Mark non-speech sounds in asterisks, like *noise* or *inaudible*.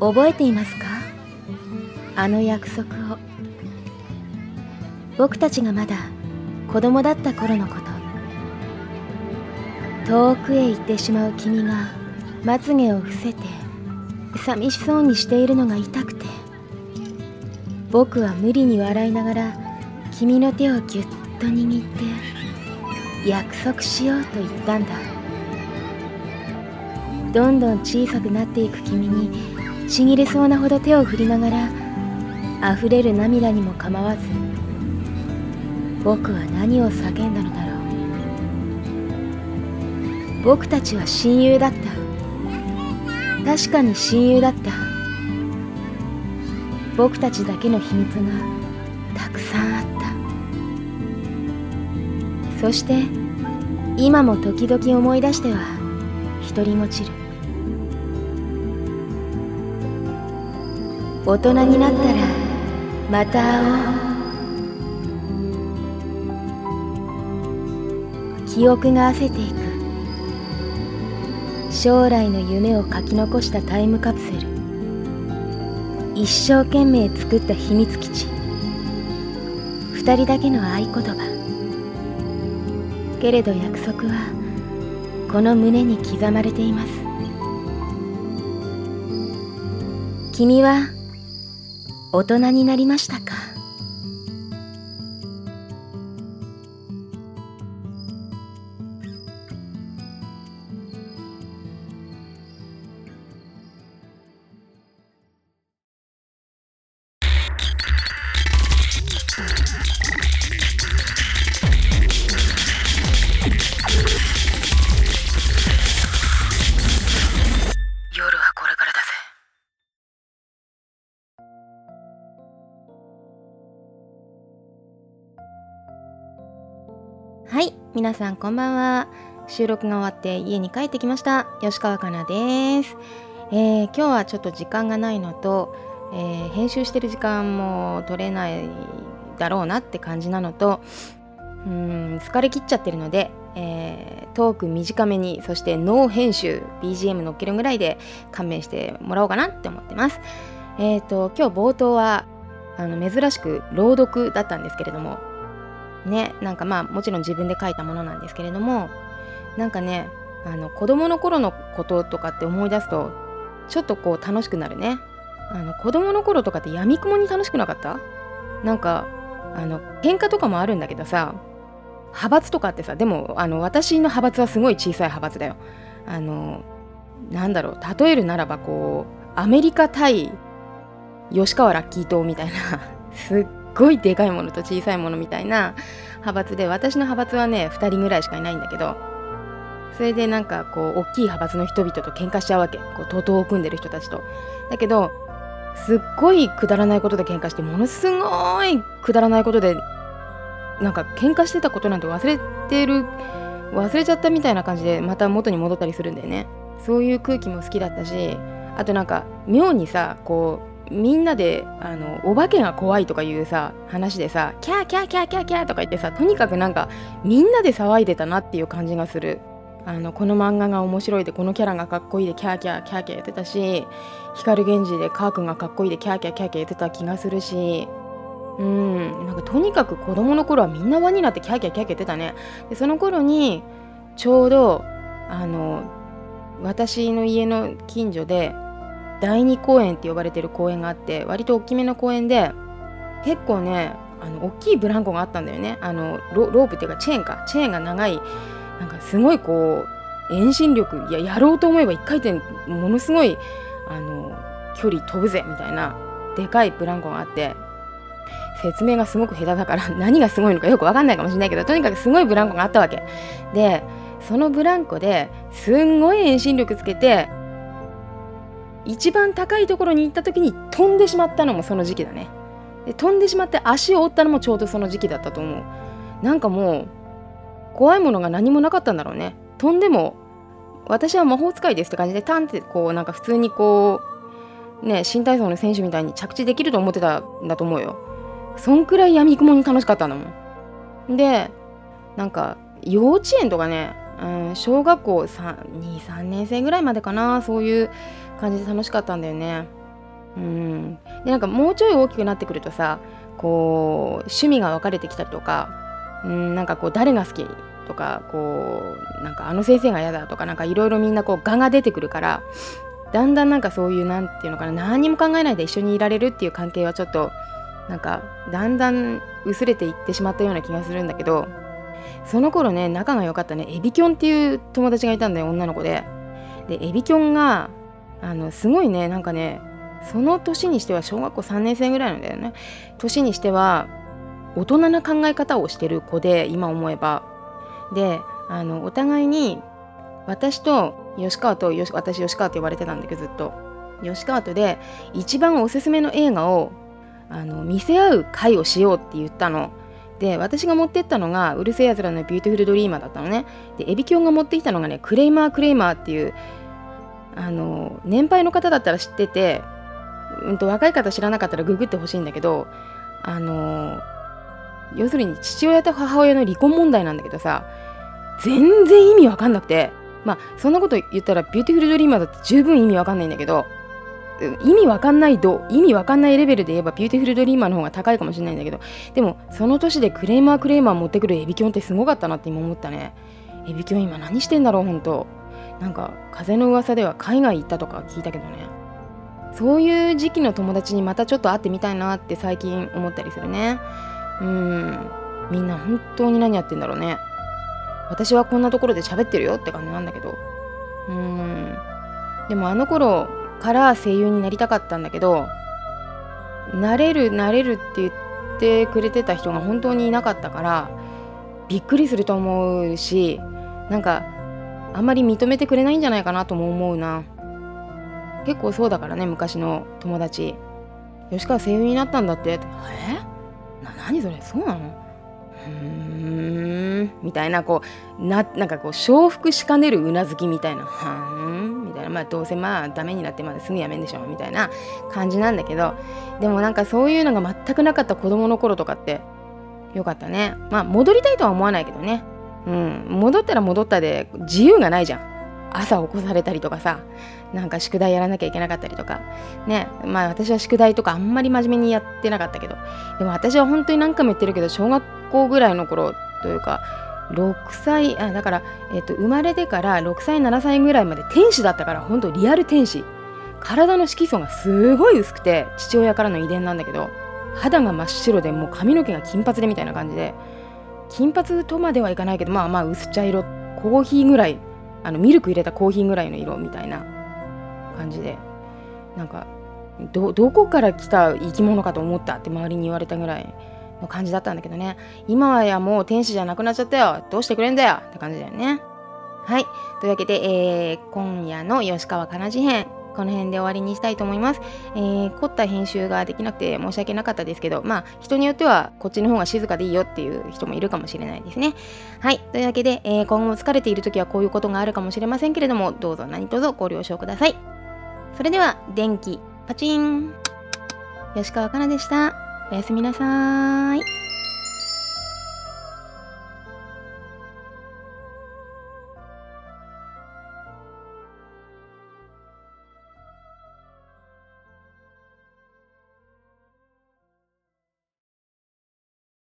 覚えていますか？あの約束を。僕たちがまだ子供だった頃のこと。遠くへ行ってしまう君がまつげを伏せて寂しそうにしているのが痛くて。僕は無理に笑いながら君の手をぎゅっと握って約束しようと言ったんだ。どんどん小さくなっていく君にちぎれそうなほど手を振りながら溢れる涙にも構わず僕は何を叫んだのだろう。僕たちは親友だった。確かに親友だった。僕たちだけの秘密がたくさんあった。そして今も時々思い出しては独りもちる。大人になったらまた会おう。記憶が焦っていく。将来の夢を書き残したタイムカプセル。一生懸命作った秘密基地。二人だけの合言葉。けれど約束はこの胸に刻まれています。君は大人になりましたか？皆さんこんばんは。収録が終わって家に帰ってきました。吉川かなです、えー、今日はちょっと時間がないのと、えー、編集してる時間も取れないだろうなって感じなのとうん疲れ切っちゃってるので、えー、トーク短めにそしてノー編集 BGM 乗っけるぐらいで勘弁してもらおうかなって思ってます。えっ、と今日冒頭はあの珍しく朗読だったんですけれどもねなんかまあもちろん自分で書いたものなんですけれどもなんかねあの子供の頃のこととかって思い出すとちょっとこう楽しくなるね。あの子供の頃とかってやみくもに楽しくなかった？なんかあの喧嘩とかもあるんだけどさ派閥とかってさでもあの私の派閥はすごい小さい派閥だよ。あのなんだろう例えるならばこうアメリカ対吉川ラッキー党みたいな *laughs* すっごいでかいものと小さいものみたいな派閥で私の派閥はね2人ぐらいしかいないんだけどそれでなんかこう大きい派閥の人々と喧嘩しちゃうわけ。こう徒党を組んでる人たちと。だけどすっごいくだらないことで喧嘩してものすごいくだらないことでなんか喧嘩してたことなんて忘れてる忘れちゃったみたいな感じでまた元に戻ったりするんだよね。そういう空気も好きだったしあとなんか妙にさこうみんなであのお化けが怖いとかいうさ話でさキャーキャーキャーキャーキャーとか言ってさとにかくなんかみんなで騒いでたなっていう感じがする。あのこの漫画が面白いでこのキャラがかっこいいでキャーキャーキャーキャー言ってたし光源氏でカー君がかっこいいでキャーキャーキャーキャー言ってた気がするしうんなんかとにかく子供の頃はみんな輪になってキャーキャーキャーキャー言ってたね。でその頃にちょうどあの私の家の近所で第二公園って呼ばれてる公園があって割と大きめの公園で結構ねあの大きいブランコがあったんだよね。あのロープっていうかチェーンか。チェーンが長いなんかすごいこう遠心力いややろうと思えば1回転ものすごいあの距離飛ぶぜみたいなでかいブランコがあって説明がすごく下手だから *laughs* 何がすごいのかよく分かんないかもしれないけどとにかくすごいブランコがあったわけ。でそのブランコですんごい遠心力つけて一番高いところに行った時に飛んでしまったのもその時期だね。で飛んでしまって足を折ったのもちょうどその時期だったと思う。なんかもう怖いものが何もなかったんだろうね。飛んでも私は魔法使いですって感じでタンってこうなんか普通にこうね新体操の選手みたいに着地できると思ってたんだと思うよ。そんくらいやみくもに楽しかったんだもん。でなんか幼稚園とかね、うん、小学校23年生ぐらいまでかなそういう感じで楽しかったんだよね。うん。でなんかもうちょい大きくなってくるとさこう趣味が分かれてきたりとかうんなんかこう誰が好きとかこうなんかあの先生が嫌だとかなんかいろいろみんなこう我が出てくるからだんだんなんかそういうなんていうのかな何にも考えないで一緒にいられるっていう関係はちょっとなんかだんだん薄れていってしまったような気がするんだけどその頃ね仲が良かったね。エビキョンっていう友達がいたんだよ女の子で。でエビキョンがあのすごいねなんかねその年にしては小学校3年生ぐらいなんだよね。年にしては大人な考え方をしてる子で今思えば。であのお互いに私と吉川と私吉川って呼ばれてたんだけどずっと。吉川とで一番おすすめの映画をあの見せ合う会をしようって言ったの。で私が持ってったのが「うる星やつらのビューティフルドリーマー」だったのね。でエビキョンが持ってきたのがねクレイマークレイマーっていうあの年配の方だったら知ってて、うんと、若い方知らなかったらググってほしいんだけどあの要するに父親と母親の離婚問題なんだけどさ全然意味わかんなくて。まあそんなこと言ったらビューティフルドリーマーだって十分意味わかんないんだけど意味わかんない度意味わかんないレベルで言えばビューティフルドリーマーの方が高いかもしれないんだけどでもその年でクレーマークレーマー持ってくるエビキョンってすごかったなって今思ったね。エビキョン今何してんだろうほんとなんか風の噂では海外行ったとか聞いたけどね。そういう時期の友達にまたちょっと会ってみたいなって最近思ったりするね。うん。みんな本当に何やってんだろうね。私はこんなところで喋ってるよって感じなんだけど。うん。でもあの頃から声優になりたかったんだけどなれるなれるって言ってくれてた人が本当にいなかったからびっくりすると思うしなんかあんまり認めてくれないんじゃないかなとも思うな。結構そうだからね昔の友達。吉川声優になったんだって。え？な何それ？そうなの？うーん。みたいなこうななんかこう承服しかねるうなずきみたいな。はん。みたいなまあどうせまあダメになってまですぐやめんでしょみたいな感じなんだけどでもなんかそういうのが全くなかった子供の頃とかってよかったね。まあ戻りたいとは思わないけどね。うん。戻ったら戻ったで自由がないじゃん。朝起こされたりとかさなんか宿題やらなきゃいけなかったりとか。ね。まあ私は宿題とかあんまり真面目にやってなかったけど。でも私は本当に何回も言ってるけど小学校ぐらいの頃というか6歳あだから、えーと、生まれてから6歳7歳ぐらいまで天使だったから本当リアル天使。体の色素がすごい薄くて父親からの遺伝なんだけど肌が真っ白でもう髪の毛が金髪でみたいな感じで金髪とまではいかないけどまあまあ薄茶色コーヒーぐらいあのミルク入れたコーヒーぐらいの色みたいな感じでなんかどこから来た生き物かと思ったって周りに言われたぐらい。の感じだったんだけどね今はやもう天使じゃなくなっちゃったよどうしてくれんだよって感じだよねはいというわけで、えー、今夜の吉川かなじ編この辺で終わりにしたいと思います。えー、凝った編集ができなくて申し訳なかったですけど、まあ、人によってはこっちの方が静かでいいよっていう人もいるかもしれないですね。はい。というわけで、えー、今後も疲れている時はこういうことがあるかもしれませんけれども、どうぞ何卒ご了承ください。それでは、電気、パチン。吉川かなでした。おやすみなさーい。